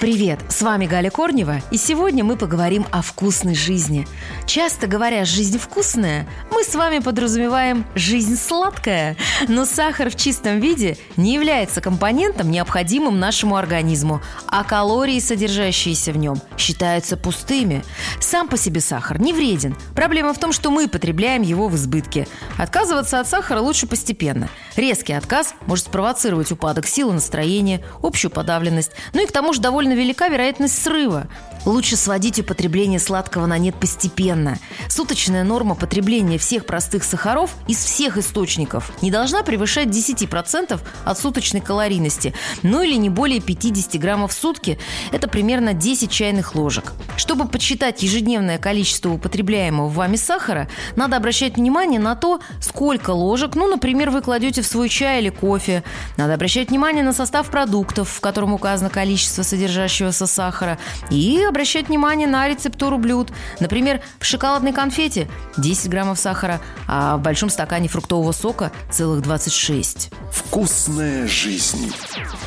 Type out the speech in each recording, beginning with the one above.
Привет, с вами Галя Корнева, и сегодня мы поговорим о вкусной жизни. Часто говоря «жизнь вкусная», мы с вами подразумеваем «жизнь сладкая», но сахар в чистом виде не является компонентом, необходимым нашему организму, а калории, содержащиеся в нем, считаются пустыми. Сам по себе сахар не вреден. Проблема в том, что мы потребляем его в избытке. Отказываться от сахара лучше постепенно. Резкий отказ может спровоцировать упадок силы настроения, общую подавленность, ну и к тому же довольно довольно велика вероятность срыва. Лучше сводить употребление сладкого на нет постепенно. Суточная норма потребления всех простых сахаров из всех источников не должна превышать 10% от суточной калорийности, ну или не более 50 граммов в сутки – это примерно 10 чайных ложек. Чтобы подсчитать ежедневное количество употребляемого вами сахара, надо обращать внимание на то, сколько ложек, ну, например, вы кладете в свой чай или кофе. Надо обращать внимание на состав продуктов, в котором указано количество содержащегося сахара, и обращать внимание на рецептуру блюд. Например, в шоколадной конфете 10 граммов сахара, а в большом стакане фруктового сока целых 26. Вкусная жизнь.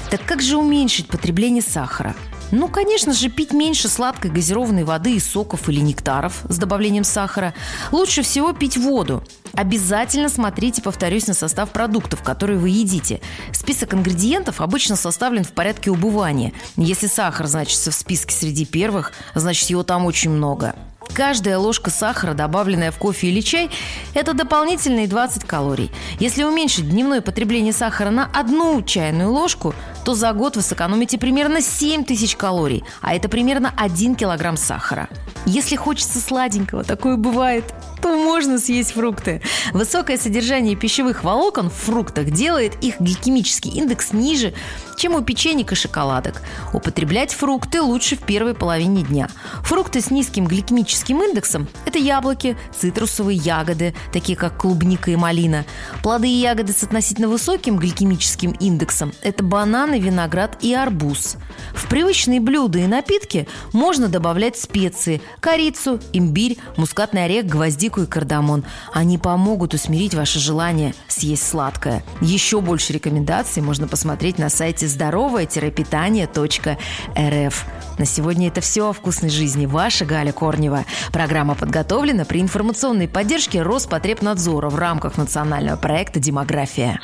Так как же уменьшить потребление сахара? Ну, конечно же, пить меньше сладкой газированной воды и соков или нектаров с добавлением сахара. Лучше всего пить воду. Обязательно смотрите, повторюсь, на состав продуктов, которые вы едите. Список ингредиентов обычно составлен в порядке убывания. Если сахар значится в списке среди первых, значит его там очень много. Каждая ложка сахара, добавленная в кофе или чай, это дополнительные 20 калорий. Если уменьшить дневное потребление сахара на одну чайную ложку, то за год вы сэкономите примерно 7 тысяч калорий, а это примерно 1 килограмм сахара. Если хочется сладенького, такое бывает, то можно съесть фрукты. Высокое содержание пищевых волокон в фруктах делает их гликемический индекс ниже, чем у печенек и шоколадок. Употреблять фрукты лучше в первой половине дня. Фрукты с низким гликемическим индексом – это яблоки, цитрусовые ягоды, такие как клубника и малина. Плоды и ягоды с относительно высоким гликемическим индексом – это бананы, виноград и арбуз. В привычные блюда и напитки можно добавлять специи – корицу, имбирь, мускатный орех, гвоздику и кардамон. Они помогут усмирить ваше желание съесть сладкое. Еще больше рекомендаций можно посмотреть на сайте здоровое-питание.рф. На сегодня это все о вкусной жизни. Ваша Галя Корнева. Программа подготовлена при информационной поддержке Роспотребнадзора в рамках национального проекта «Демография».